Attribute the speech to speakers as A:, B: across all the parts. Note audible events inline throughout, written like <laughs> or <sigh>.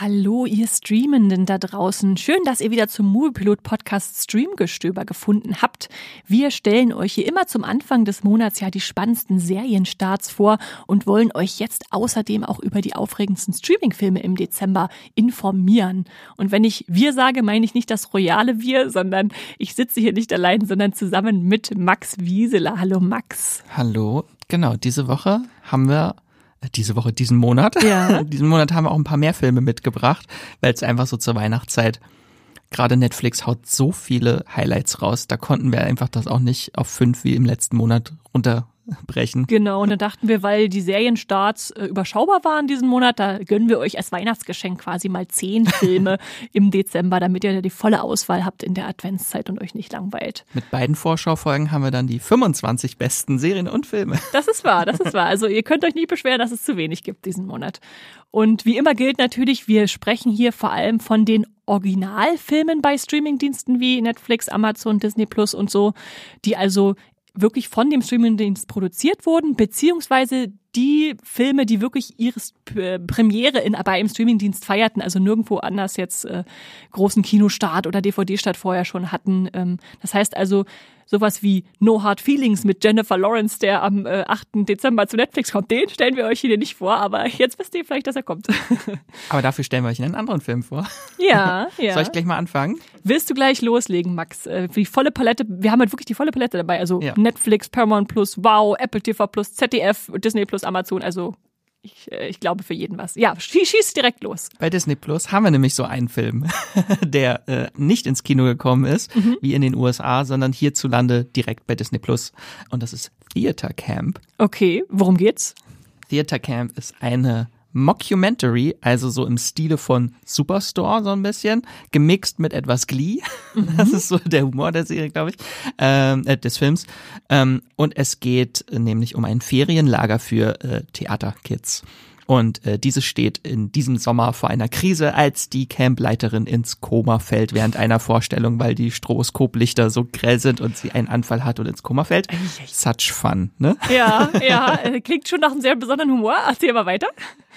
A: Hallo, ihr Streamenden da draußen. Schön, dass ihr wieder zum Moviepilot Podcast Streamgestöber gefunden habt. Wir stellen euch hier immer zum Anfang des Monats ja die spannendsten Serienstarts vor und wollen euch jetzt außerdem auch über die aufregendsten Streamingfilme im Dezember informieren. Und wenn ich wir sage, meine ich nicht das royale Wir, sondern ich sitze hier nicht allein, sondern zusammen mit Max Wieseler. Hallo Max.
B: Hallo. Genau, diese Woche haben wir diese Woche, diesen Monat.
A: Ja. <laughs>
B: diesen Monat haben wir auch ein paar mehr Filme mitgebracht, weil es einfach so zur Weihnachtszeit gerade Netflix haut so viele Highlights raus. Da konnten wir einfach das auch nicht auf fünf wie im letzten Monat runter brechen.
A: Genau, und dann dachten wir, weil die Serienstarts äh, überschaubar waren diesen Monat, da gönnen wir euch als Weihnachtsgeschenk quasi mal zehn <laughs> Filme im Dezember, damit ihr die volle Auswahl habt in der Adventszeit und euch nicht langweilt.
B: Mit beiden Vorschaufolgen haben wir dann die 25 besten Serien und Filme. <laughs>
A: Das ist wahr, das ist wahr. Also ihr könnt euch nicht beschweren, dass es zu wenig gibt diesen Monat. Und wie immer gilt natürlich, wir sprechen hier vor allem von den Originalfilmen bei Streamingdiensten wie Netflix, Amazon, Disney Plus und so, die also wirklich von dem Streamingdienst produziert wurden, beziehungsweise die Filme, die wirklich ihre Premiere in, bei einem Streamingdienst feierten, also nirgendwo anders jetzt äh, großen Kinostart oder DVD-Start vorher schon hatten. Ähm, das heißt also, sowas wie No Hard Feelings mit Jennifer Lawrence, der am äh, 8. Dezember zu Netflix kommt, den stellen wir euch hier nicht vor, aber jetzt wisst ihr vielleicht, dass er kommt. <laughs>
B: aber dafür stellen wir euch einen anderen Film vor.
A: Ja, <laughs> ja.
B: Soll ich gleich mal anfangen?
A: Willst du gleich loslegen, Max? Äh, die volle Palette, wir haben halt wirklich die volle Palette dabei, also ja. Netflix, Paramount Plus, Wow, Apple TV Plus, ZDF, Disney Plus, Amazon, also ich, äh, ich glaube für jeden was. Ja, schieß, schieß direkt los.
B: Bei Disney Plus haben wir nämlich so einen Film, <laughs> der äh, nicht ins Kino gekommen ist, mhm. wie in den USA, sondern hierzulande direkt bei Disney Plus. Und das ist Theater Camp.
A: Okay, worum geht's?
B: Theater Camp ist eine Mockumentary, also so im Stile von Superstore so ein bisschen, gemixt mit etwas Glee. Mhm. <laughs> Das ist so der Humor der Serie, glaube ich, ähm, äh, des Films. Ähm, und es geht nämlich um ein Ferienlager für äh, Theaterkids. Und äh, diese steht in diesem Sommer vor einer Krise, als die Campleiterin ins Koma fällt während einer Vorstellung, weil die Stroboskoplichter so grell sind und sie einen Anfall hat und ins Koma fällt. Such fun, ne?
A: Ja, <laughs> ja, äh, klingt schon nach einem sehr besonderen Humor. Erzähl mal weiter.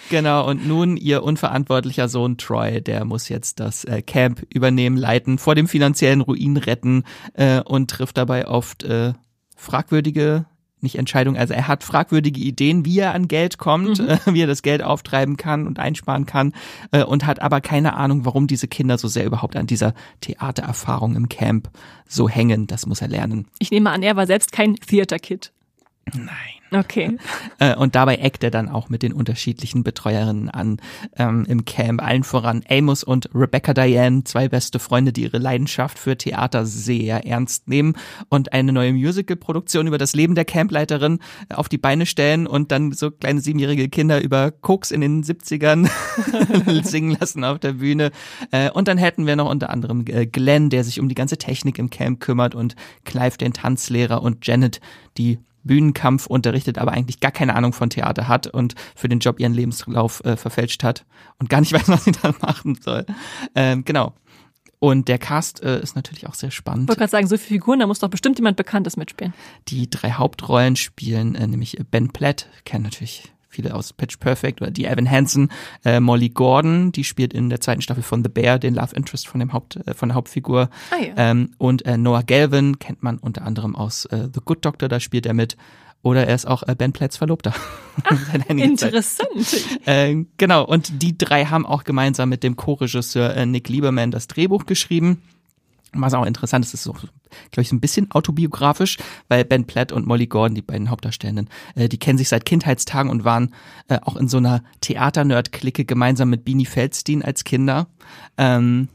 B: Genau, und nun ihr unverantwortlicher Sohn Troy, der muss jetzt das äh, Camp übernehmen, leiten, vor dem finanziellen Ruin retten äh, und trifft dabei oft äh, fragwürdige nicht Entscheidung, also er hat fragwürdige Ideen, wie er an Geld kommt, mhm. äh, wie er das Geld auftreiben kann und einsparen kann äh, und hat aber keine Ahnung, warum diese Kinder so sehr überhaupt an dieser Theatererfahrung im Camp so hängen. Das muss er lernen.
A: Ich nehme an, er war selbst kein Theater-Kid.
B: Nein.
A: Okay. <laughs>
B: Äh, und dabei eckt er dann auch mit den unterschiedlichen Betreuerinnen an ähm, im Camp. Allen voran Amos und Rebecca Diane, zwei beste Freunde, die ihre Leidenschaft für Theater sehr ernst nehmen und eine neue Musical-Produktion über das Leben der Campleiterin auf die Beine stellen und dann so kleine siebenjährige Kinder über Koks in den 70ern <laughs> singen lassen auf der Bühne. Äh, und dann hätten wir noch unter anderem äh, Glenn, der sich um die ganze Technik im Camp kümmert und Clive, den Tanzlehrer und Janet, die Bühnenkampf unterrichtet, aber eigentlich gar keine Ahnung von Theater hat und für den Job ihren Lebenslauf äh, verfälscht hat und gar nicht <laughs> weiß, was sie da machen soll. Ähm, genau. Und der Cast äh, ist natürlich auch sehr spannend. Ich
A: wollte gerade sagen, so viele Figuren, da muss doch bestimmt jemand Bekanntes mitspielen.
B: Die drei Hauptrollen spielen äh, nämlich Ben Platt, kennen natürlich viele aus Pitch Perfect oder die Evan Hansen, äh, Molly Gordon, die spielt in der zweiten Staffel von The Bear den Love Interest von dem Haupt äh, von der Hauptfigur
A: ah, ja.
B: ähm, und äh, Noah Galvin kennt man unter anderem aus äh, The Good Doctor, da spielt er mit oder er ist auch äh, Ben Platts Verlobter. <laughs>
A: Ach, interessant.
B: Äh, genau, und die drei haben auch gemeinsam mit dem Co-Regisseur äh, Nick Lieberman das Drehbuch geschrieben. Was auch interessant ist, ist so, glaube ich, so ein bisschen autobiografisch, weil Ben Platt und Molly Gordon, die beiden Hauptdarstellenden, äh, die kennen sich seit Kindheitstagen und waren äh, auch in so einer Theater-Nerd-Clique gemeinsam mit Beanie Feldstein als Kinder. Ähm,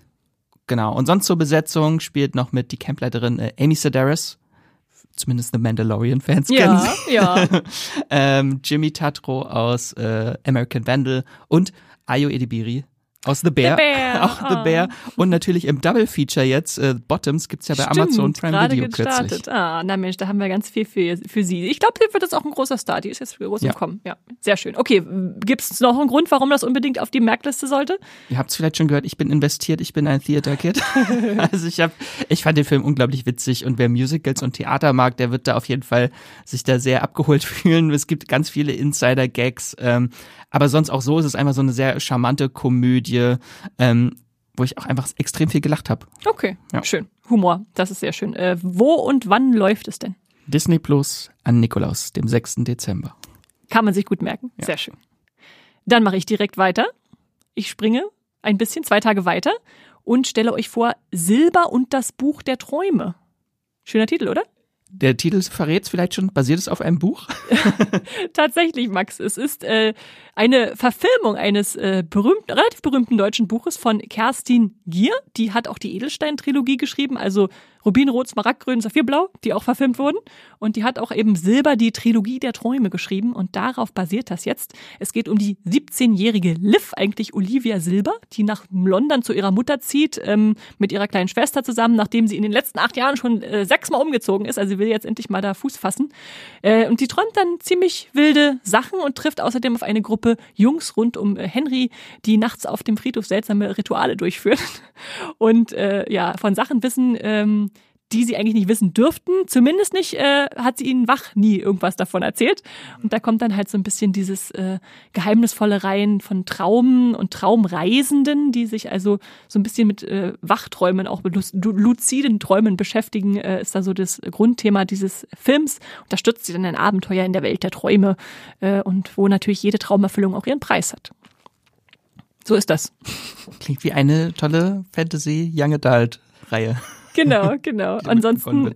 B: genau. Und sonst zur Besetzung spielt noch mit die Campleiterin äh, Amy Sedaris, zumindest The Mandalorian-Fans
A: ja,
B: kennen
A: sie. Ja, <laughs>
B: ähm, Jimmy Tatro aus äh, American Vandal und Ayo Edibiri aus The Bear.
A: The Bear. <laughs>
B: Auch The Bear. Und natürlich im Double Feature jetzt, äh, Bottoms gibt's ja bei
A: Stimmt,
B: Amazon Prime Video
A: gestartet.
B: kürzlich.
A: Ah, na Mensch, da haben wir ganz viel für, für sie. Ich glaube, hier wird das auch ein großer Star. Die ist jetzt groß
B: Ja.
A: im Kommen. Ja, sehr schön. Okay, gibt's noch einen Grund, warum das unbedingt auf die Merkliste sollte?
B: Ihr habt's vielleicht schon gehört, ich bin investiert, ich bin ein Theater Kid. <laughs> <laughs> also ich hab, ich fand den Film unglaublich witzig und wer Musicals und Theater mag, der wird da auf jeden Fall sich da sehr abgeholt fühlen. Es gibt ganz viele Insider-Gags, ähm, aber sonst auch so ist es einfach so eine sehr charmante Komödie ähm, wo ich auch einfach extrem viel gelacht habe.
A: Okay,
B: Ja.
A: schön. Humor, das ist sehr schön. Äh, wo und wann läuft es denn?
B: Disney Plus an Nikolaus, dem 6. Dezember.
A: Kann man sich gut merken. Sehr schön. Dann mache ich direkt weiter. Ich springe ein bisschen, zwei Tage weiter und stelle euch vor Silber und das Buch der Träume. Schöner Titel, oder?
B: Der Titel verrät vielleicht schon, basiert es auf einem Buch? <laughs>
A: Tatsächlich, Max. Es ist äh, eine Verfilmung eines äh, berühmten, relativ berühmten deutschen Buches von Kerstin Gier. Die hat auch die Edelstein-Trilogie geschrieben, also Rubinrot, Smaragdgrün, Saphirblau, die auch verfilmt wurden. Und die hat auch eben Silber die Trilogie der Träume geschrieben. Und darauf basiert das jetzt. Es geht um die 17-jährige Liv, eigentlich Olivia Silber, die nach London zu ihrer Mutter zieht, ähm, mit ihrer kleinen Schwester zusammen, nachdem sie in den letzten acht Jahren schon äh, sechsmal umgezogen ist. Also sie will jetzt endlich mal da Fuß fassen. Äh, und die träumt dann ziemlich wilde Sachen und trifft außerdem auf eine Gruppe Jungs rund um äh, Henry, die nachts auf dem Friedhof seltsame Rituale durchführen <laughs> und äh, ja von Sachen wissen, ähm, die sie eigentlich nicht wissen dürften. Zumindest nicht äh, hat sie ihnen wach nie irgendwas davon erzählt. Und da kommt dann halt so ein bisschen dieses äh, geheimnisvolle Reihen von Traumen und Traumreisenden, die sich also so ein bisschen mit äh, Wachträumen, auch mit luziden Träumen beschäftigen, äh, ist da so das Grundthema dieses Films. Stürzt sie dann ein Abenteuer in der Welt der Träume äh, und wo natürlich jede Traumerfüllung auch ihren Preis hat. So ist das.
B: Klingt wie eine tolle Fantasy Young Adult Reihe.
A: Genau, genau. Ansonsten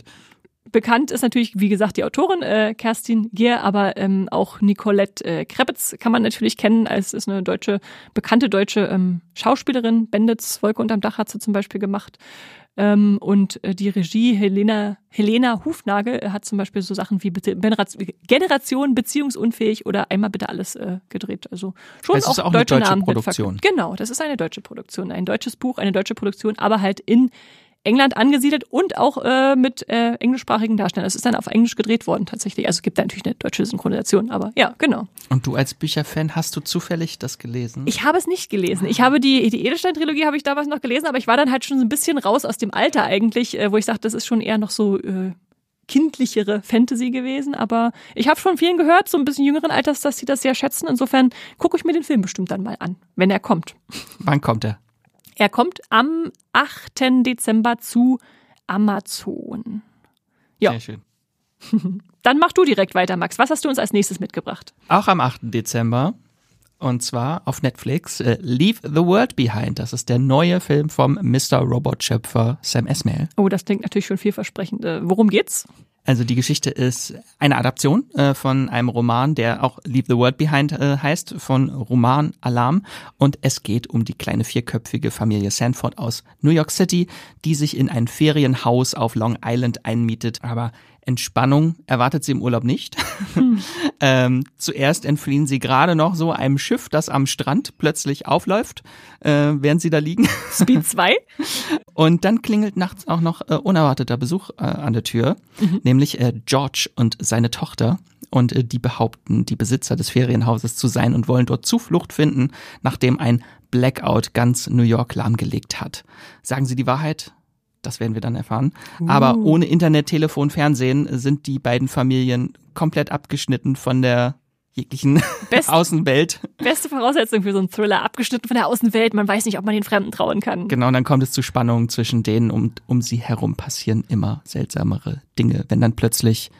A: bekannt ist natürlich, wie gesagt, die Autorin äh, Kerstin Gier, aber ähm, auch Nicolette äh, Krebitz kann man natürlich kennen, als ist eine deutsche, bekannte deutsche ähm, Schauspielerin. Bendits Wolke unterm Dach hat sie zum Beispiel gemacht. Ähm, und äh, die Regie Helena, Helena Hufnagel äh, hat zum Beispiel so Sachen wie bitte Generation, beziehungsunfähig oder einmal bitte alles äh, gedreht. Also schon
B: Es
A: auch,
B: ist auch eine
A: deutsche
B: deutsche
A: Namen mit
B: Produktion.
A: Genau, das ist eine deutsche Produktion, ein deutsches Buch, eine deutsche Produktion, aber halt in England angesiedelt und auch äh, mit äh, englischsprachigen Darstellern. Es ist dann auf Englisch gedreht worden tatsächlich. Also es gibt da natürlich eine deutsche Synchronisation, aber ja, genau.
B: Und du als Bücherfan, hast du zufällig das gelesen?
A: Ich habe es nicht gelesen. Ich habe die, die Edelstein-Trilogie habe ich damals noch gelesen, aber ich war dann halt schon so ein bisschen raus aus dem Alter eigentlich, äh, wo ich sagte, das ist schon eher noch so äh, kindlichere Fantasy gewesen. Aber ich habe von vielen gehört, so ein bisschen jüngeren Alters, dass sie das sehr schätzen. Insofern gucke ich mir den Film bestimmt dann mal an, wenn er kommt.
B: Wann kommt er?
A: Er kommt am 8. Dezember zu Amazon. Ja.
B: Sehr schön. <laughs>
A: Dann mach du direkt weiter, Max. Was hast du uns als nächstes mitgebracht?
B: Auch am 8. Dezember. Und zwar auf Netflix äh, Leave the World Behind. Das ist der neue Film vom Mr. Robot-Schöpfer Sam Esmail.
A: Oh, das klingt natürlich schon vielversprechend. Äh, worum geht's?
B: Also die Geschichte ist eine Adaption äh, von einem Roman, der auch Leave the World Behind äh, heißt, von Roman Alarm. Und es geht um die kleine vierköpfige Familie Sanford aus New York City, die sich in ein Ferienhaus auf Long Island einmietet. Aber Entspannung erwartet sie im Urlaub nicht. <laughs> ähm, zuerst entfliehen sie gerade noch so einem Schiff, das am Strand plötzlich aufläuft, äh, während sie da liegen. <laughs>
A: Speed 2?
B: Und dann klingelt nachts auch noch äh, unerwarteter Besuch äh, an der Tür, nämlich äh, George und seine Tochter. Und äh, die behaupten, die Besitzer des Ferienhauses zu sein und wollen dort Zuflucht finden, nachdem ein Blackout ganz New York lahmgelegt hat. Sagen sie die Wahrheit? Das werden wir dann erfahren. Aber ohne Internet, Telefon, Fernsehen sind die beiden Familien komplett abgeschnitten von der jeglichen
A: Best- <laughs>
B: Außenwelt.
A: Beste Voraussetzung für so einen Thriller. Abgeschnitten von der Außenwelt. Man weiß nicht, ob man den Fremden trauen kann.
B: Genau, und dann kommt es zu Spannungen zwischen denen und um sie herum passieren immer seltsamere Dinge. Wenn dann plötzlich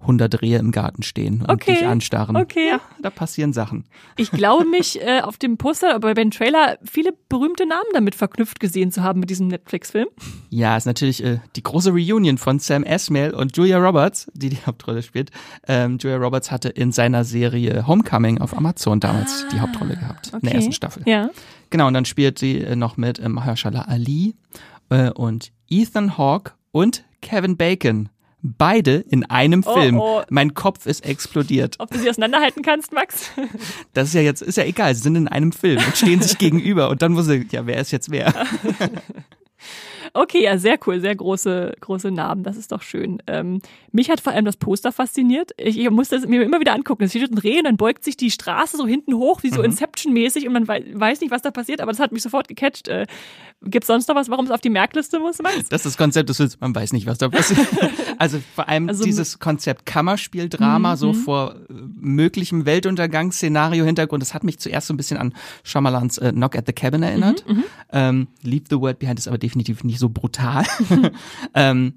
B: 100 Rehe im Garten stehen und
A: Okay,
B: dich anstarren.
A: okay.
B: Ja, da passieren Sachen.
A: Ich glaube mich äh, auf dem Poster, aber beim Trailer viele berühmte Namen damit verknüpft gesehen zu haben mit diesem Netflix-Film.
B: Ja, ist natürlich äh, die große Reunion von Sam Esmail und Julia Roberts, die die <laughs> Hauptrolle spielt. Ähm, Julia Roberts hatte in seiner Serie Homecoming auf Amazon damals die Hauptrolle gehabt, in der ersten Staffel.
A: Ja.
B: Genau, und dann spielt sie äh, noch mit äh, Mahershala Ali äh, und Ethan Hawke und Kevin Bacon. Beide in einem
A: Oh,
B: Film.
A: oh.
B: Mein Kopf ist explodiert.
A: Ob du sie auseinanderhalten kannst, Max? <laughs>
B: Das ist ja jetzt, ist ja egal, sie sind in einem Film und stehen sich <laughs> gegenüber und dann muss sie, ja, wer ist jetzt wer? <laughs>
A: Okay, ja, sehr cool, sehr große, große Namen, das ist doch schön. Ähm, mich hat vor allem das Poster fasziniert. Ich, ich musste es mir immer wieder angucken. Es steht ein Reh und dann beugt sich die Straße so hinten hoch, wie so
B: Mhm.
A: Inception-mäßig und man wei weiß nicht, was da passiert, aber das hat mich sofort gecatcht. Äh, Gibt es sonst noch was, warum es auf die Merkliste muss, Max?
B: Das ist das Konzept des Films, man weiß nicht, was da passiert. <laughs> Also vor allem
A: Also-
B: dieses Konzept Kammerspieldrama, so vor äh, möglichem Weltuntergangsszenario Hintergrund, das hat mich zuerst so ein bisschen an Shyamalans äh, Knock at the Cabin erinnert. ähm, Leave the World Behind ist aber definitiv nicht so brutal. <laughs> ähm,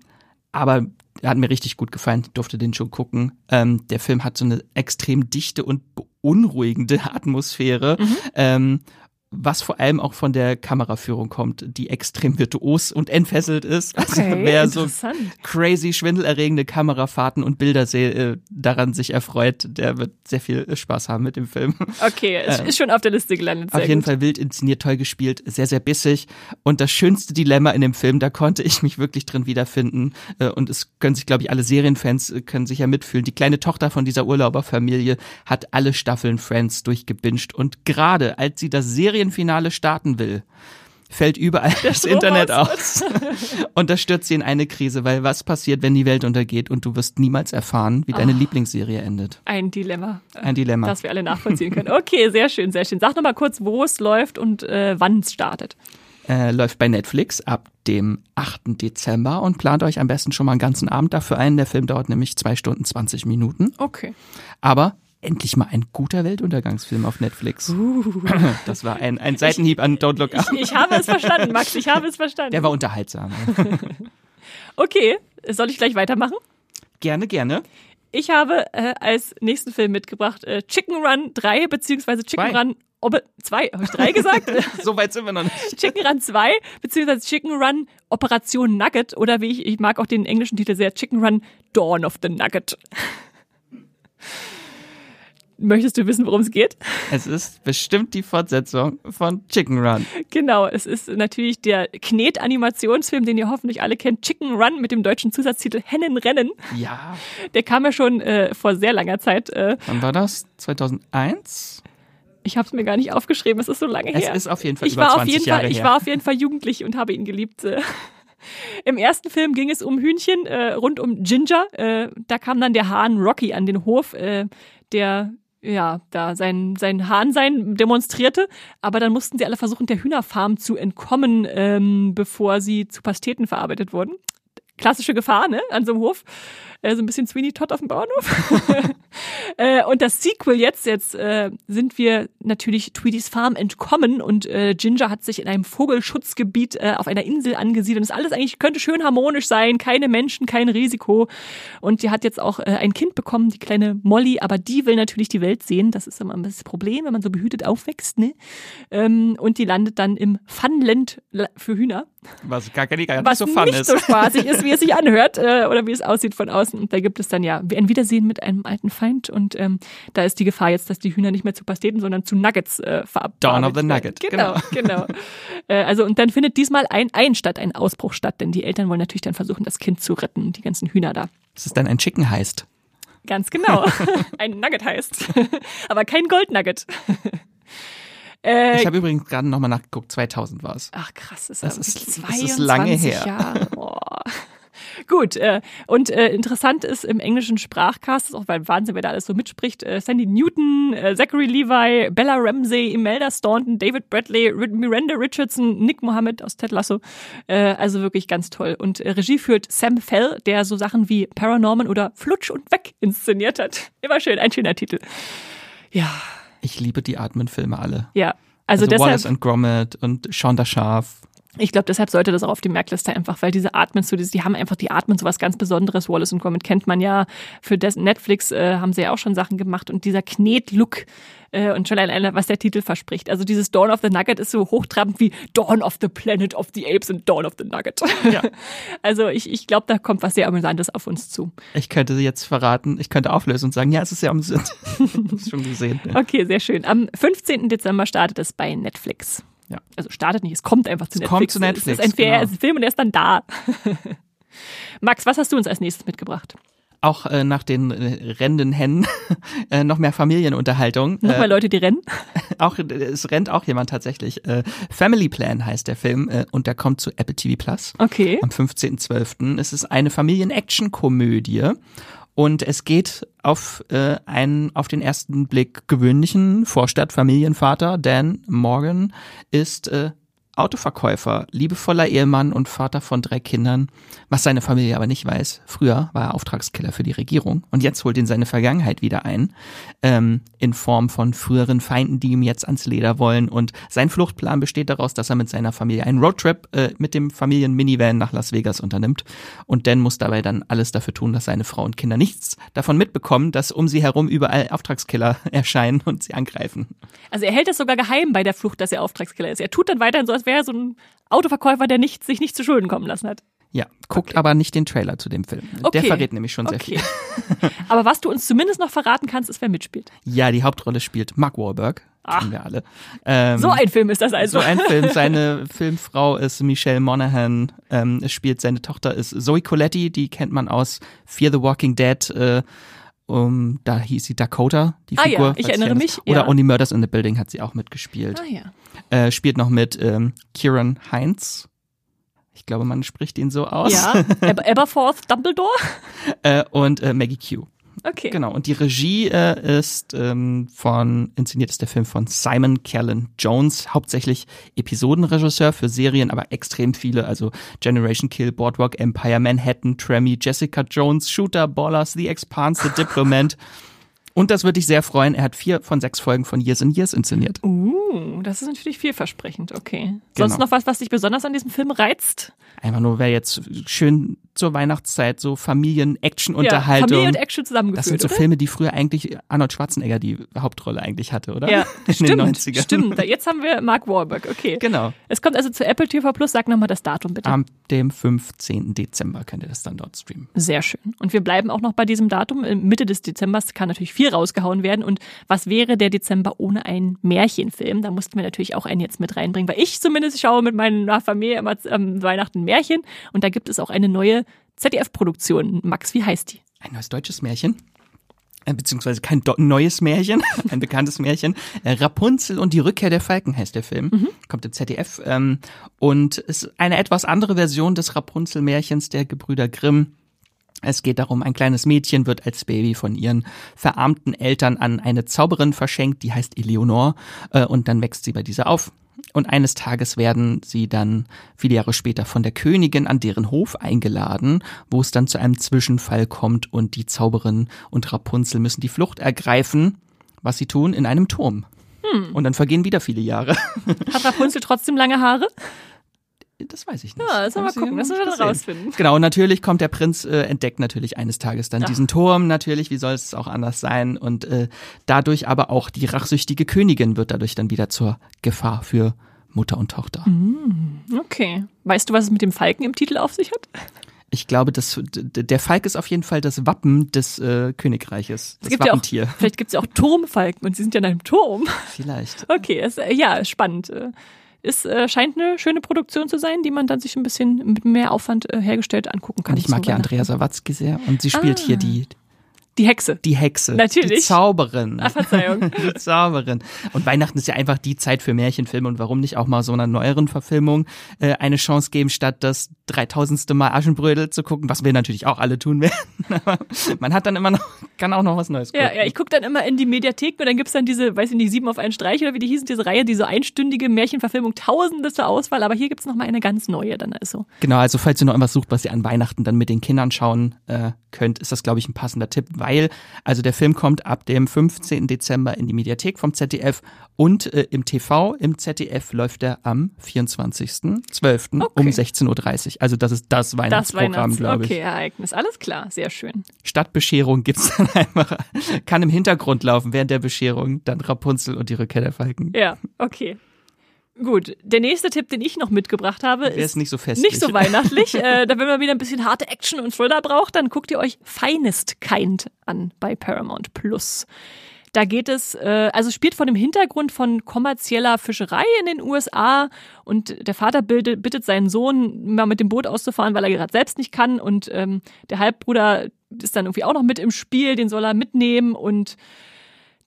B: aber er hat mir richtig gut gefallen, durfte den schon gucken. Ähm, der Film hat so eine extrem dichte und beunruhigende Atmosphäre. Ähm, was vor allem auch von der Kameraführung kommt, die extrem virtuos und entfesselt ist. <laughs> Also wer so crazy, schwindelerregende Kamerafahrten und Bilder äh, daran sich erfreut, der wird sehr viel äh, Spaß haben mit dem Film. <laughs>
A: Okay, es ist schon auf der Liste gelandet. Sehr
B: Auf jeden
A: gut.
B: Fall wild inszeniert, toll gespielt, sehr, sehr bissig. Und das schönste Dilemma in dem Film, da konnte ich mich wirklich drin wiederfinden. Äh, Und es können sich, glaube ich, alle Serienfans äh, können sich ja mitfühlen. Die kleine Tochter von dieser Urlauberfamilie hat alle Staffeln Friends durchgebinged. Und gerade als sie das Serienfinale starten will, fällt überall <laughs> das Internet
A: aus.
B: Und das stürzt sie in eine Krise, weil was passiert, wenn die Welt untergeht und du wirst niemals erfahren, wie deine Lieblingsserie endet.
A: Ein Dilemma.
B: Ein Dilemma.
A: Das wir alle nachvollziehen können. Okay, sehr schön, sehr schön. Sag noch mal kurz, wo es läuft und äh, wann es startet.
B: äh, läuft bei Netflix ab dem 8. Dezember und plant euch am besten schon mal einen ganzen Abend dafür ein. Der Film dauert nämlich zwei Stunden 20 Minuten.
A: Okay.
B: Aber endlich mal ein guter Weltuntergangsfilm auf Netflix. <laughs> Das war ein, ein Seitenhieb an Don't Look Up.
A: Ich habe es verstanden, Max, ich habe es verstanden.
B: Der war unterhaltsam. <laughs>
A: Okay, soll ich gleich weitermachen?
B: Gerne, gerne.
A: Ich habe äh, als nächsten Film mitgebracht äh, Chicken Run 3 beziehungsweise Chicken
B: Zwei.
A: Run Obe 2, habe ich 3 gesagt? <laughs>
B: So weit sind wir noch nicht.
A: Chicken Run 2 beziehungsweise Chicken Run Operation Nugget oder wie ich, ich mag auch den englischen Titel sehr, Chicken Run Dawn of the Nugget. Möchtest du wissen, worum es geht?
B: Es ist bestimmt die Fortsetzung von Chicken Run.
A: Genau, es ist natürlich der Knet-Animationsfilm, den ihr hoffentlich alle kennt, Chicken Run mit dem deutschen Zusatztitel Hennenrennen.
B: Ja.
A: Der kam ja schon äh, vor sehr langer Zeit. Äh,
B: Wann war das? 2001?
A: ich habe es mir gar nicht aufgeschrieben, es ist so lange
B: Es
A: her.
B: ist auf jeden Fall
A: ich
B: über
A: war
B: 20
A: auf jeden
B: Jahre
A: Fall, ich
B: her.
A: war auf jeden Fall jugendlich und habe ihn geliebt. äh. <laughs> Im ersten Film ging es um Hühnchen äh, rund um Ginger. Äh, da kam dann der Hahn Rocky an den Hof, äh, der ja da sein sein Hahnsein demonstrierte. Aber dann mussten sie alle versuchen, der Hühnerfarm zu entkommen, ähm, bevor sie zu Pasteten verarbeitet wurden. Klassische Gefahr, ne, an so einem Hof. Äh, so ein bisschen Sweeney Todd auf dem Bauernhof. <laughs> äh, und das Sequel jetzt, jetzt äh, sind wir natürlich Tweedys Farm entkommen und äh, Ginger hat sich in einem Vogelschutzgebiet äh, auf einer Insel angesiedelt. Und das alles eigentlich könnte schön harmonisch sein, keine Menschen, kein Risiko. Und die hat jetzt auch äh, ein Kind bekommen, die kleine Molly, aber die will natürlich die Welt sehen. Das ist immer das Problem, wenn man so behütet aufwächst, ne? Ähm, und die landet dann im Funland für Hühner
B: Was gar, gar, gar
A: was
B: so fun
A: nicht
B: ist.
A: so spaßig <laughs> ist, wie es sich anhört äh, oder wie es aussieht von außen. Und da gibt es dann ja ein Wiedersehen mit einem alten Feind und ähm, da ist die Gefahr jetzt, dass die Hühner nicht mehr zu Pasteten, sondern zu Nuggets äh, verab-
B: Dawn of the. Nugget,
A: Genau, <laughs> genau. äh, also und dann findet diesmal ein Ein statt, ein Ausbruch statt, denn die Eltern wollen natürlich dann versuchen, das Kind zu retten, die ganzen Hühner da.
B: Es ist dann ein Chicken Heist.
A: Ganz genau. <laughs> ein Nugget heißt. Aber kein Goldnugget. Äh,
B: Ich habe übrigens gerade nochmal nachgeguckt, 2000 war es.
A: Ach krass, ist
B: Das
A: ja
B: ist-
A: wirklich
B: das ist
A: 22
B: lange her.
A: Jahre. Boah. <laughs> Gut, äh, und äh, interessant ist im englischen Sprachcast, auch weil Wahnsinn, wer da alles so mitspricht, äh, Sandy Newton, äh, Zachary Levi, Bella Ramsey, Imelda Staunton, David Bradley, Ri- Miranda Richardson, Nick Mohammed aus Ted Lasso. Äh, also wirklich ganz toll. Und äh, Regie führt Sam Fell, der so Sachen wie Paranorman oder Flutsch und Weg inszeniert hat. Immer schön, ein schöner Titel. Ja,
B: Ich liebe die Atmen-Filme alle.
A: ja. Also,
B: Also,
A: deshalb,
B: Wallace and Gromit und Sean der Schaf.
A: Ich glaube, deshalb sollte das auch auf die Merkliste einfach, weil diese Atmen, so, die haben einfach die Atmen so was ganz Besonderes. Wallace und Gromit kennt man ja. Für das Netflix äh, haben sie ja auch schon Sachen gemacht und dieser Knet-Look äh, und schon alleine, was der Titel verspricht. Also dieses Dawn of the Nugget ist so hochtrabend wie Dawn of the Planet of the Apes und Dawn of the Nugget.
B: Ja. <laughs>
A: Also ich, ich glaube, da kommt was sehr Amüsantes auf uns zu.
B: Ich könnte jetzt verraten, ich könnte auflösen und sagen, ja, es ist ja am Sinn. Hast schon gesehen. Ja.
A: Okay, sehr schön. Am 15. Dezember startet es bei Netflix.
B: Ja.
A: Also startet nicht, es kommt einfach zu
B: Es
A: Netflix.
B: kommt zu Netflix,
A: Es ist ein,
B: genau.
A: es ist ein Film und er ist dann da. <laughs> Max, was hast du uns als nächstes mitgebracht?
B: auch äh, nach den äh, rennenden Hennen <laughs> äh, noch mehr Familienunterhaltung.
A: Noch mehr
B: Äh,
A: Leute, die rennen. <laughs>
B: auch es rennt auch jemand tatsächlich. Äh, Family Plan heißt der Film äh, und der kommt zu Apple TV Plus
A: Okay.
B: am 15.12. Es ist eine Familien-Action-Komödie und es geht auf äh, einen auf den ersten Blick gewöhnlichen Vorstadt-Familienvater. Dan Morgan ist äh, Autoverkäufer, liebevoller Ehemann und Vater von drei Kindern, was seine Familie aber nicht weiß. Früher war er Auftragskiller für die Regierung und jetzt holt ihn seine Vergangenheit wieder ein, ähm, in Form von früheren Feinden, die ihm jetzt ans Leder wollen. Und sein Fluchtplan besteht daraus, dass er mit seiner Familie einen Roadtrip äh, mit dem Familien-Minivan nach Las Vegas unternimmt. Und Dan muss dabei dann alles dafür tun, dass seine Frau und Kinder nichts davon mitbekommen, dass um sie herum überall Auftragskiller <laughs> erscheinen und sie angreifen.
A: Also er hält das sogar geheim bei der Flucht, dass er Auftragskiller ist. Er tut dann weiterhin so, als wäre er so ein Autoverkäufer, der nicht, sich nicht zu Schulden kommen lassen hat.
B: Ja, guckt aber nicht den Trailer zu dem Film.
A: Okay.
B: Der verrät nämlich schon sehr
A: Okay.
B: viel. <laughs>
A: Aber was du uns zumindest noch verraten kannst, ist, wer mitspielt.
B: Ja, die Hauptrolle spielt Mark Wahlberg. Kennen wir alle. Ähm,
A: So ein Film ist das also.
B: so ein <laughs> Film. Seine Filmfrau ist Michelle Monaghan. Ähm, es spielt seine Tochter ist Zoe Coletti. Die kennt man aus Fear the Walking Dead. Äh, um, da hieß sie Dakota, die
A: Ah ja,
B: Figur.
A: ich
B: falls ihr
A: erinnere mich,
B: Oder
A: ja.
B: Only Murders in the Building hat sie auch mitgespielt.
A: ah ja.
B: Äh, spielt noch mit ähm, Kieran Heinz. Ich glaube, man spricht ihn so aus.
A: Ja, <laughs> Aber Aberforth Dumbledore?
B: Äh, und äh, Maggie Q.
A: Okay.
B: Genau, und die Regie äh, ist ähm, von, inszeniert ist der Film von Simon Callan Jones, hauptsächlich Episodenregisseur für Serien, aber extrem viele, also Generation Kill, Boardwalk Empire, Manhattan, Tremmy, Jessica Jones, Shooter, Ballers, The Expanse, The Diplomat. <laughs> Und das würde dich sehr freuen, er hat vier von sechs Folgen von Years and Years inszeniert.
A: Uh, das ist natürlich vielversprechend, okay. Sonst
B: Genau.
A: noch was, was dich besonders an diesem Film reizt?
B: Einfach nur, wer jetzt schön zur Weihnachtszeit so
A: Ja,
B: Familien-Action-Unterhaltung.
A: Familie und Action zusammengeführt,
B: das sind so
A: oder?
B: Filme, die früher eigentlich Arnold Schwarzenegger die Hauptrolle eigentlich hatte, oder?
A: Ja, <laughs>
B: In
A: stimmt,
B: den 90ern.
A: stimmt. <laughs> Jetzt haben wir Mark Wahlberg, okay.
B: Genau.
A: Es kommt also zu Apple TV Plus. Sag nochmal das Datum bitte.
B: Am dem 15. Dezember könnt ihr das dann dort streamen.
A: Sehr schön. Und wir bleiben auch noch bei diesem Datum. Mitte des Dezembers kann natürlich viel rausgehauen werden. Und was wäre der Dezember ohne einen Märchenfilm? Da mussten wir natürlich auch einen jetzt mit reinbringen, weil ich zumindest schaue mit meiner Familie immer am Weihnachten Märchen. Und da gibt es auch eine neue ZDF-Produktion. Max, wie heißt die?
B: Ein neues deutsches Märchen. Äh, Beziehungsweise kein neues Märchen, <laughs> ein bekanntes Märchen. Äh, Rapunzel und die Rückkehr der Falken heißt der Film. Kommt im ZDF. Ähm, und ist eine etwas andere Version des Rapunzel-Märchens der Gebrüder Grimm. Es geht darum, ein kleines Mädchen wird als Baby von ihren verarmten Eltern an eine Zauberin verschenkt, die heißt Eleonore, äh, und dann wächst sie bei dieser auf. Und eines Tages werden sie dann viele Jahre später von der Königin an deren Hof eingeladen, wo es dann zu einem Zwischenfall kommt und die Zauberin und Rapunzel müssen die Flucht ergreifen, was sie tun, in einem Turm. Und dann vergehen wieder viele Jahre.
A: Hat Rapunzel trotzdem lange Haare?
B: Das weiß ich nicht.
A: Ja, das sollen wir
B: ich
A: gucken, das müssen wir dann rausfinden.
B: Genau, und natürlich kommt der Prinz, äh, entdeckt natürlich eines Tages dann
A: Ja.
B: diesen Turm, natürlich, wie soll es auch anders sein? Und äh, dadurch aber auch die rachsüchtige Königin wird dadurch dann wieder zur Gefahr für Mutter und Tochter.
A: Mhm. Okay. Weißt du, was es mit dem Falken im Titel auf sich hat?
B: Ich glaube, das, der Falk ist auf jeden Fall das Wappen des äh, Königreiches,
A: Es
B: das
A: gibt ja auch,
B: Wappentier.
A: vielleicht gibt es ja auch Turmfalken und sie sind ja in einem Turm.
B: Vielleicht.
A: Okay, äh, ja, spannend. Es äh, scheint eine schöne Produktion zu sein, die man dann sich ein bisschen mit mehr Aufwand äh, hergestellt angucken kann.
B: Und ich mag ja. Andrea Sawatzki sehr und sie spielt
A: Ah.
B: hier die,
A: Die Hexe.
B: die Hexe.
A: Natürlich.
B: Die Zauberin.
A: Ah, Verzeihung. <laughs>
B: Die Zauberin. Und Weihnachten ist ja einfach die Zeit für Märchenfilme und warum nicht auch mal so einer neueren Verfilmung äh, eine Chance geben, statt das dreitausendste Mal Aschenbrödel zu gucken, was wir natürlich auch alle tun werden. <laughs> Aber man hat dann immer noch, kann auch noch was Neues gucken.
A: Ja, ja, ich gucke dann immer in die Mediathek und dann gibt's dann diese, weiß ich nicht, sieben auf einen Streich oder wie die hießen, diese Reihe, diese einstündige Märchenverfilmung, tausende zur Auswahl, aber hier gibt's noch mal eine ganz neue dann also.
B: Genau, also falls ihr noch irgendwas sucht, was ihr an Weihnachten dann mit den Kindern schauen äh, könnt, ist das, glaube ich, ein passender Tipp, weil, also der Film kommt ab dem 15. Dezember in die Mediathek vom ZDF und äh, im TV, im ZDF läuft er am 24.12.
A: Okay.
B: um 16.30 Uhr. Also das ist das
A: Das
B: Weihnachtsprogramm,
A: Weihnachts,
B: glaube ich.
A: okay, Ereignis, alles klar, sehr schön.
B: Statt Bescherung gibt's dann <laughs> einfach, kann im Hintergrund laufen, während der Bescherung dann Rapunzel und die Rückkehr der Falken.
A: Ja, okay. Gut, der nächste Tipp, den ich noch mitgebracht habe,
B: Der
A: ist
B: nicht so festlich.
A: nicht so <laughs> weihnachtlich. äh, da wenn man wieder ein bisschen harte Action und Thriller braucht, dann guckt ihr euch Finest Kind an bei Paramount Plus. Da geht es, äh, also spielt vor dem Hintergrund von kommerzieller Fischerei in den USA und der Vater bildet, bittet seinen Sohn, mal mit dem Boot auszufahren, weil er gerade selbst nicht kann und ähm, der Halbbruder ist dann irgendwie auch noch mit im Spiel, den soll er mitnehmen und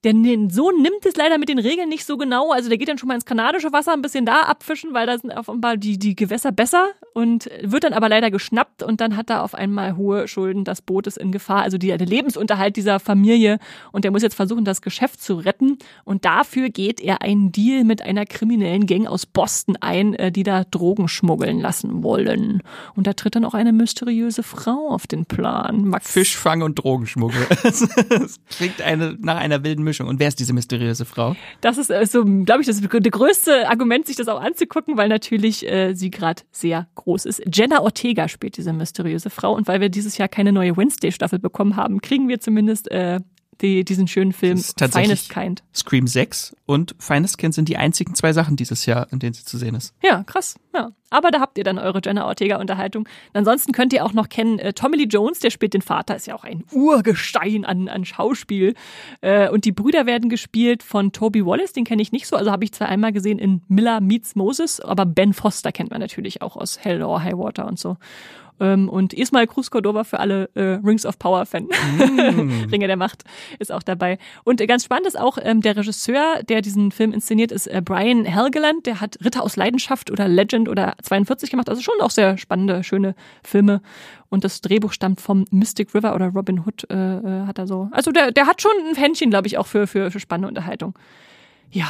A: der Sohn nimmt es leider mit den Regeln nicht so genau. Also der geht dann schon mal ins kanadische Wasser ein bisschen da abfischen, weil da sind offenbar die, die Gewässer besser und wird dann aber leider geschnappt und dann hat er auf einmal hohe Schulden. Das Boot ist in Gefahr, also die, der Lebensunterhalt dieser Familie und der muss jetzt versuchen, das Geschäft zu retten und dafür geht er einen Deal mit einer kriminellen Gang aus Boston ein, äh, die da Drogen schmuggeln lassen wollen. Und da tritt dann auch eine mysteriöse Frau auf den Plan.
B: Max. Fischfang und Drogenschmuggel. <laughs> das klingt eine, nach einer wilden Mischung. Mischung. Und wer ist diese mysteriöse Frau?
A: Das ist äh, so, glaube ich, das größte Argument, sich das auch anzugucken, weil natürlich äh, sie gerade sehr groß ist. Jenna Ortega spielt diese mysteriöse Frau und weil wir dieses Jahr keine neue Wednesday-Staffel bekommen haben, kriegen wir zumindest äh, die, diesen schönen Film
B: Finest Kind. Scream 6 und Finest Kind sind die einzigen zwei Sachen dieses Jahr, in denen sie zu sehen ist.
A: Ja, krass. Ja. Aber da habt ihr dann eure Jenna Ortega-Unterhaltung. Ansonsten könnt ihr auch noch kennen, äh, Tommy Lee Jones, der spielt den Vater, ist ja auch ein Urgestein an, an Schauspiel. Äh, und die Brüder werden gespielt von Toby Wallace, den kenne ich nicht so. Also habe ich zwar einmal gesehen in Miller Meets Moses, aber Ben Foster kennt man natürlich auch aus Hell or High Water und so. Ähm, und Ismail Cruz Cordova für alle äh, Rings of Power Fan. Mm. <laughs> Ringe der Macht ist auch dabei. Und äh, ganz spannend ist auch, ähm, der Regisseur, der diesen Film inszeniert, ist äh, Brian Helgeland. Der hat Ritter aus Leidenschaft oder Legend oder 42 gemacht. Also schon auch sehr spannende, schöne Filme. Und das Drehbuch stammt vom Mystic River oder Robin Hood äh, äh hat er so. Also der, der hat schon ein Händchen, glaube ich, auch für, für, für spannende Unterhaltung. Ja,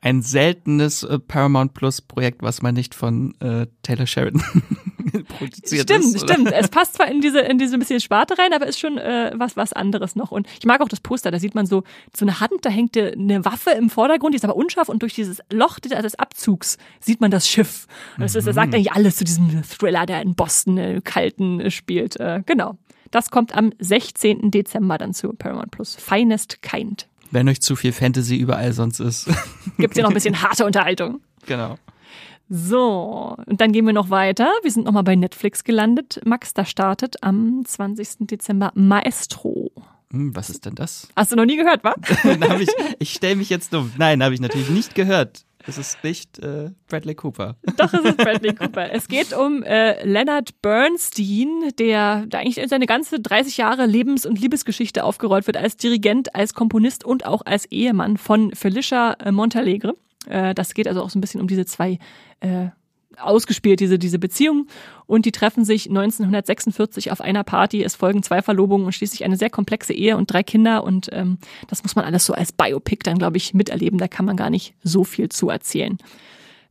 B: ein seltenes äh, Paramount Plus Projekt, was man nicht von äh, Taylor Sheridan <laughs> <laughs> produziert
A: stimmt,
B: ist.
A: Stimmt, stimmt. Es passt zwar in diese in diese bisschen Sparte rein, aber ist schon äh, was was anderes noch. Und ich mag auch das Poster. Da sieht man so so eine Hand, da hängt eine Waffe im Vordergrund, die ist aber unscharf und durch dieses Loch des Abzugs sieht man das Schiff. Und das, ist, das sagt mhm. eigentlich alles zu diesem Thriller, der in Boston äh, kalten äh, spielt. Äh, genau. Das kommt am 16. Dezember dann zu Paramount Plus. Finest Kind.
B: Wenn euch zu viel Fantasy überall sonst ist.
A: Gibt es ja noch ein bisschen <laughs> harte Unterhaltung.
B: Genau.
A: So, und dann gehen wir noch weiter. Wir sind nochmal bei Netflix gelandet. Max, da startet am 20. Dezember Maestro.
B: Hm, was ist denn das?
A: Hast du noch nie gehört, wa? <laughs>
B: ich ich stelle mich jetzt dumm. Nein, habe ich natürlich nicht gehört. Es ist nicht äh, Bradley Cooper.
A: Doch, es ist Bradley <laughs> Cooper. Es geht um äh, Leonard Bernstein, der da eigentlich seine ganze 30 Jahre Lebens- und Liebesgeschichte aufgerollt wird als Dirigent, als Komponist und auch als Ehemann von Felicia Montalegre. Äh, das geht also auch so ein bisschen um diese zwei äh, ausgespielt, diese, diese Beziehung. Und die treffen sich 1946 auf einer Party. Es folgen zwei Verlobungen und schließlich eine sehr komplexe Ehe und drei Kinder. Und ähm, das muss man alles so als Biopic dann, glaube ich, miterleben. Da kann man gar nicht so viel zu erzählen.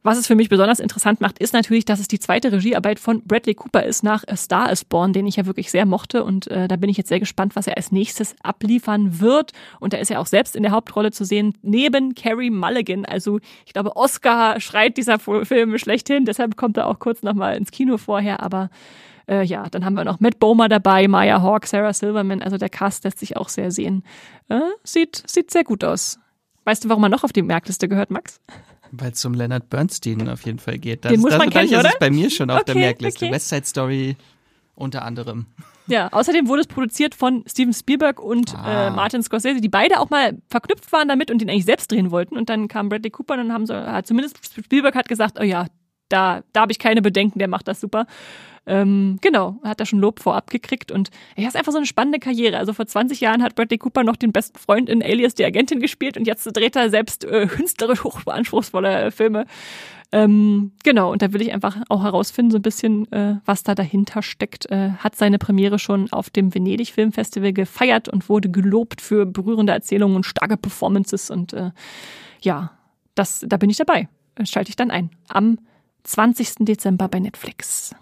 A: Was es für mich besonders interessant macht, ist natürlich, dass es die zweite Regiearbeit von Bradley Cooper ist nach A Star is Born, den ich ja wirklich sehr mochte. Und äh, da bin ich jetzt sehr gespannt, was er als nächstes abliefern wird. Und da ist er auch selbst in der Hauptrolle zu sehen, neben Carrie Mulligan. Also ich glaube, Oscar schreit dieser Film schlechthin. Deshalb kommt er auch kurz nochmal ins Kino vorher. Aber äh, ja, dann haben wir noch Matt Bomer dabei, Maya Hawk, Sarah Silverman. Also der Cast lässt sich auch sehr sehen. Äh, sieht, sieht sehr gut aus. Weißt du, warum er noch auf die Merkliste gehört, Max?
B: Weil es um Leonard Bernstein auf jeden Fall geht. Das,
A: Den muss man kennen,
B: ist
A: oder?
B: es bei mir schon auf okay, der Merkliste. Okay. West Side Story unter anderem.
A: Ja, außerdem wurde es produziert von Steven Spielberg und ah. äh, Martin Scorsese, die beide auch mal verknüpft waren damit und den eigentlich selbst drehen wollten. Und dann kam Bradley Cooper und dann haben sie, zumindest Spielberg hat gesagt, oh ja, da, da habe ich keine Bedenken, der macht das super. Ähm, genau, hat da schon Lob vorab gekriegt und er ist einfach so eine spannende Karriere. Also vor 20 Jahren hat Bradley Cooper noch den besten Freund in Alias, die Agentin gespielt und jetzt dreht er selbst äh, künstlerisch <laughs> hochbeanspruchsvolle Filme. Ähm, genau, und da will ich einfach auch herausfinden, so ein bisschen, äh, was da dahinter steckt. Äh, hat seine Premiere schon auf dem Venedig Filmfestival gefeiert und wurde gelobt für berührende Erzählungen und starke Performances. Und äh, ja, das, da bin ich dabei. Schalte ich dann ein. Am 20. Dezember bei Netflix.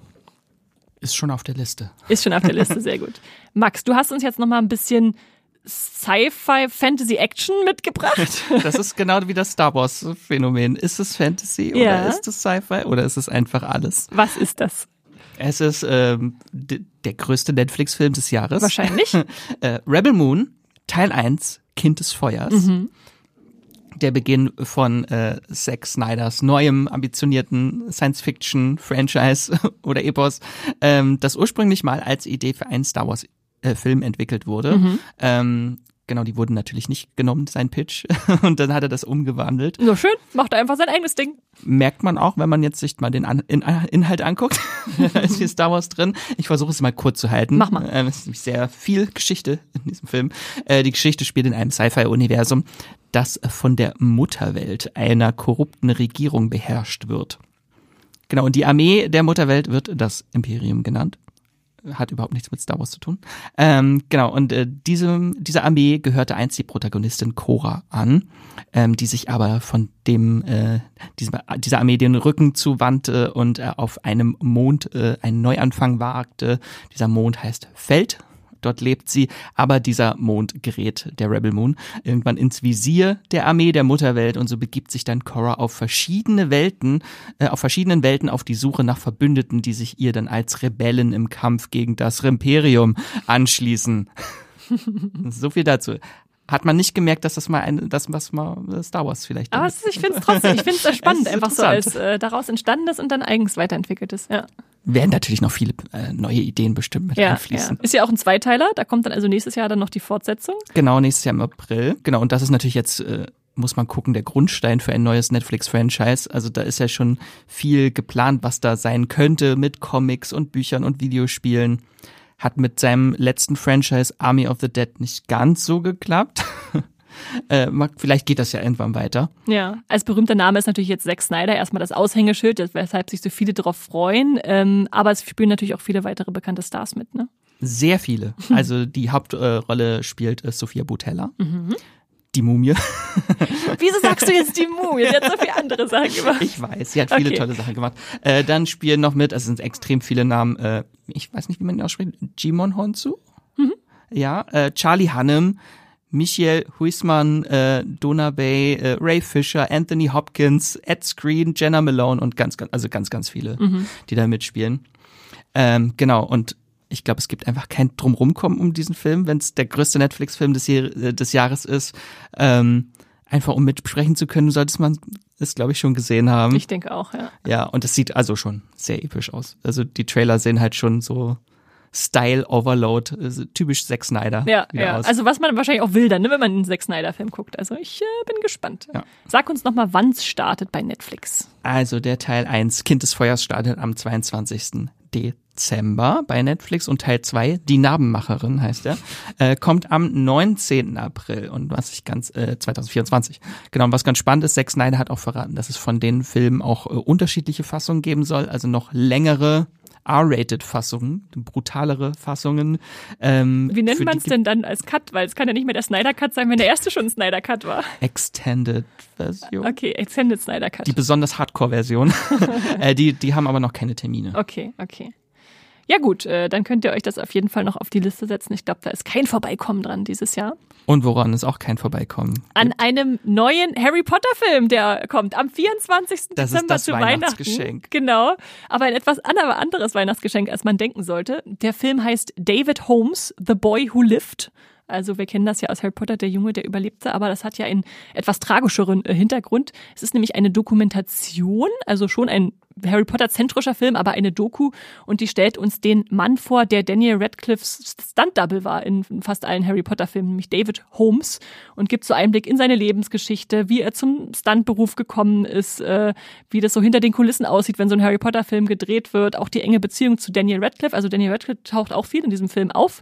B: Ist schon auf der Liste.
A: Ist schon auf der Liste, sehr gut. <laughs> Max, du hast uns jetzt noch mal ein bisschen Sci-Fi Fantasy Action mitgebracht. <laughs>
B: Das ist genau wie das Star Wars Phänomen. Ist es Fantasy ja. oder ist es Sci-Fi oder ist es einfach alles?
A: Was ist das?
B: Es ist ähm, der größte Netflix-Film des Jahres.
A: Wahrscheinlich. <laughs>
B: äh, Rebel Moon, Teil 1, Kind des Feuers. Mhm der Beginn von äh, Zack Snyders neuem ambitionierten Science-Fiction-Franchise <laughs> oder Epos, ähm, das ursprünglich mal als Idee für einen Star Wars äh, entwickelt wurde. Mhm. Ähm, Genau, die wurden natürlich nicht genommen, sein Pitch. <laughs> Und dann hat er das umgewandelt.
A: So schön, macht er einfach sein eigenes Ding.
B: Merkt man auch, wenn man jetzt sich mal den An in Inhalt anguckt. <laughs> da ist hier Star Wars drin. Ich versuche es mal kurz zu halten.
A: Mach mal.
B: Ähm, es ist nämlich sehr viel Geschichte in diesem Film. Äh, die Geschichte spielt in einem Sci-Fi-Universum, das von der Mutterwelt einer korrupten Regierung beherrscht wird. Genau, und die Armee der Mutterwelt wird das Imperium genannt hat überhaupt nichts mit Star Wars zu tun. Ähm, genau, und äh, diese, diese Armee gehörte einst die Protagonistin Cora an, ähm, die sich aber von dem, äh, diesem, dieser Armee den Rücken zuwandte und äh, auf einem Mond äh, einen Neuanfang wagte. Dieser Mond heißt Feld dort lebt sie, aber dieser Mond gerät, der Rebel Moon, irgendwann ins Visier der Armee der Mutterwelt und so begibt sich dann Korra auf verschiedene Welten, äh, auf verschiedenen Welten auf die Suche nach Verbündeten, die sich ihr dann als Rebellen im Kampf gegen das Imperium anschließen. <laughs> so viel dazu hat man nicht gemerkt, dass das mal ein, das was mal Star Wars vielleicht.
A: Aber ich <laughs> finde es trotzdem, ich finde es spannend, einfach so als äh, daraus entstandenes und dann eigens weiterentwickeltes. Ja
B: werden natürlich noch viele äh, neue Ideen bestimmt mit
A: ja,
B: einfließen.
A: Ja. Ist ja auch ein Zweiteiler, da kommt dann also nächstes Jahr dann noch die Fortsetzung.
B: Genau, nächstes Jahr im April. Genau, und das ist natürlich jetzt, äh, muss man gucken, der Grundstein für ein neues Netflix-Franchise. Also da ist ja schon viel geplant, was da sein könnte mit Comics und Büchern und Videospielen. Hat mit seinem letzten Franchise Army of the Dead nicht ganz so geklappt. <laughs> Äh, vielleicht geht das ja irgendwann weiter.
A: Ja, als berühmter Name ist natürlich jetzt Zack Snyder erstmal das Aushängeschild, weshalb sich so viele darauf freuen. Ähm, aber es spielen natürlich auch viele weitere bekannte Stars mit, ne?
B: Sehr viele. <laughs> Also die Hauptrolle spielt äh, Sophia Butella. Mhm. Die Mumie. <laughs>
A: Wieso sagst du jetzt die Mumie? Sie hat so viele andere Sachen <laughs> gemacht.
B: Ich weiß, sie hat viele okay. tolle Sachen gemacht. Äh, dann spielen noch mit, also es sind extrem viele Namen, äh, ich weiß nicht, wie man ihn ausspricht, Jimon Honsu? Mhm. Ja, äh, Charlie Hannem, Michael Huisman, äh, Donna Bay, äh, Ray Fisher, Anthony Hopkins, Ed Screen, Jenna Malone und ganz, ganz also ganz, ganz viele, mhm. die da mitspielen. Ähm, genau, und ich glaube, es gibt einfach kein Drumrumkommen um diesen Film, wenn es der größte Netflix-Film des, äh, des Jahres ist. Ähm, einfach um mitsprechen zu können, sollte man es, glaube ich, schon gesehen haben.
A: Ich denke auch, ja.
B: Ja, und es sieht also schon sehr episch aus. Also die Trailer sehen halt schon so Style Overload, typisch Zack Snyder.
A: Ja, ja. Aus. also was man wahrscheinlich auch will dann, ne, wenn man einen Zack Snyder Film guckt. Also ich äh, bin gespannt. Ja. Sag uns nochmal, wann es startet bei Netflix.
B: Also der Teil 1, Kind des Feuers, startet am 22. Dezember bei Netflix und Teil 2, Die Narbenmacherin heißt er, äh, kommt am 19. April und was ich ganz, äh, 2024. Genau, und was ganz spannend ist, Zack Snyder hat auch verraten, dass es von den Filmen auch äh, unterschiedliche Fassungen geben soll, also noch längere R-Rated-Fassungen, brutalere Fassungen.
A: Ähm, Wie nennt man es denn dann als Cut? Weil es kann ja nicht mehr der Snyder-Cut sein, wenn der erste schon ein Snyder-Cut war.
B: Extended-Version.
A: Okay, Extended Snyder-Cut.
B: Die besonders Hardcore-Version. <laughs> äh, die, die haben aber noch keine Termine.
A: Okay, okay. Ja gut, äh, dann könnt ihr euch das auf jeden Fall noch auf die Liste setzen. Ich glaube, da ist kein Vorbeikommen dran dieses Jahr.
B: Und woran ist auch kein Vorbeikommen?
A: An einem neuen Harry Potter Film, der kommt am 24.
B: Das
A: Dezember
B: ist das
A: zu
B: Weihnachtsgeschenk.
A: Weihnachten. Genau, aber ein etwas anderes Weihnachtsgeschenk, als man denken sollte. Der Film heißt David Holmes, The Boy Who Lived. Also wir kennen das ja aus Harry Potter, der Junge, der überlebte, aber das hat ja einen etwas tragischeren äh, Hintergrund. Es ist nämlich eine Dokumentation, also schon ein Harry Potter zentrischer Film, aber eine Doku und die stellt uns den Mann vor, der Daniel Radcliffe's Stunt Double war in fast allen Harry Potter Filmen, nämlich David Holmes und gibt so Einblick in seine Lebensgeschichte, wie er zum Stuntberuf gekommen ist, äh, wie das so hinter den Kulissen aussieht, wenn so ein Harry Potter Film gedreht wird, auch die enge Beziehung zu Daniel Radcliffe, also Daniel Radcliffe taucht auch viel in diesem Film auf.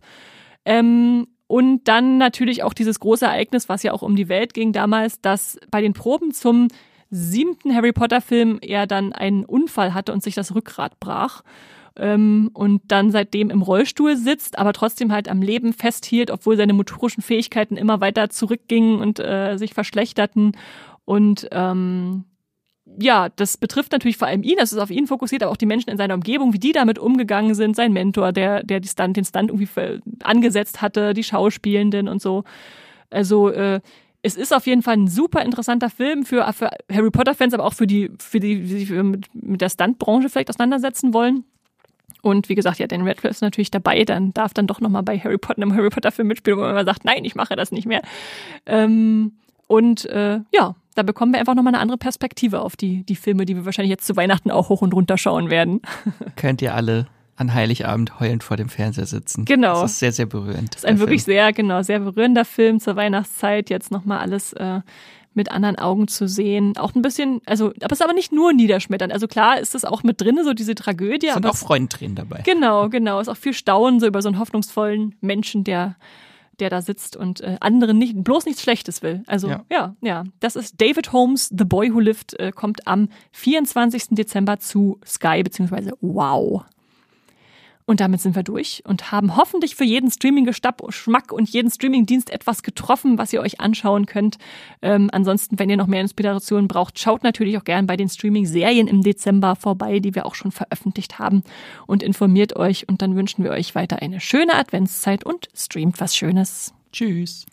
A: Ähm, und dann natürlich auch dieses große Ereignis, was ja auch um die Welt ging damals, dass bei den Proben zum siebten Harry Potter Film er dann einen Unfall hatte und sich das Rückgrat brach. Ähm, und dann seitdem im Rollstuhl sitzt, aber trotzdem halt am Leben festhielt, obwohl seine motorischen Fähigkeiten immer weiter zurückgingen und äh, sich verschlechterten. Und ähm, ja, das betrifft natürlich vor allem ihn, das ist auf ihn fokussiert, aber auch die Menschen in seiner Umgebung, wie die damit umgegangen sind, sein Mentor, der, der die Stunt, den Stunt irgendwie angesetzt hatte, die Schauspielenden und so. Also äh, es ist auf jeden Fall ein super interessanter Film für, für Harry Potter-Fans, aber auch für die, für die, die sich mit, mit der Stuntbranche vielleicht auseinandersetzen wollen. Und wie gesagt, ja, Dan Radcliffe ist natürlich dabei, dann darf dann doch nochmal bei Harry Potter, einem Harry Potter-Film mitspielen, wo man immer sagt, nein, ich mache das nicht mehr. Ähm, und äh, ja, da bekommen wir einfach nochmal eine andere Perspektive auf die, die Filme, die wir wahrscheinlich jetzt zu Weihnachten auch hoch und runter schauen werden. <laughs>
B: Könnt ihr alle an Heiligabend heulend vor dem Fernseher sitzen.
A: Genau.
B: Das ist sehr, sehr berührend.
A: Das ist ein wirklich Film. sehr, genau, sehr berührender Film zur Weihnachtszeit. Jetzt nochmal alles äh, mit anderen Augen zu sehen. Auch ein bisschen, also, aber es ist aber nicht nur niederschmetternd. Also klar ist das auch mit drin, so diese Tragödie. Es
B: sind auch Freudentränen dabei.
A: Genau, genau. Es ist auch viel Staunen so über so einen hoffnungsvollen Menschen, der der da sitzt und äh, anderen nicht, bloß nichts Schlechtes will. Also ja. ja, ja. Das ist David Holmes, The Boy Who Lived, äh, kommt am 24. Dezember zu Sky beziehungsweise Wow. Und damit sind wir durch und haben hoffentlich für jeden Streaming-Geschmack und jeden Streaming-Dienst etwas getroffen, was ihr euch anschauen könnt. Ähm, ansonsten, wenn ihr noch mehr Inspiration braucht, schaut natürlich auch gern bei den Streaming-Serien im Dezember vorbei, die wir auch schon veröffentlicht haben und informiert euch. Und dann wünschen wir euch weiter eine schöne Adventszeit und streamt was Schönes.
B: Tschüss.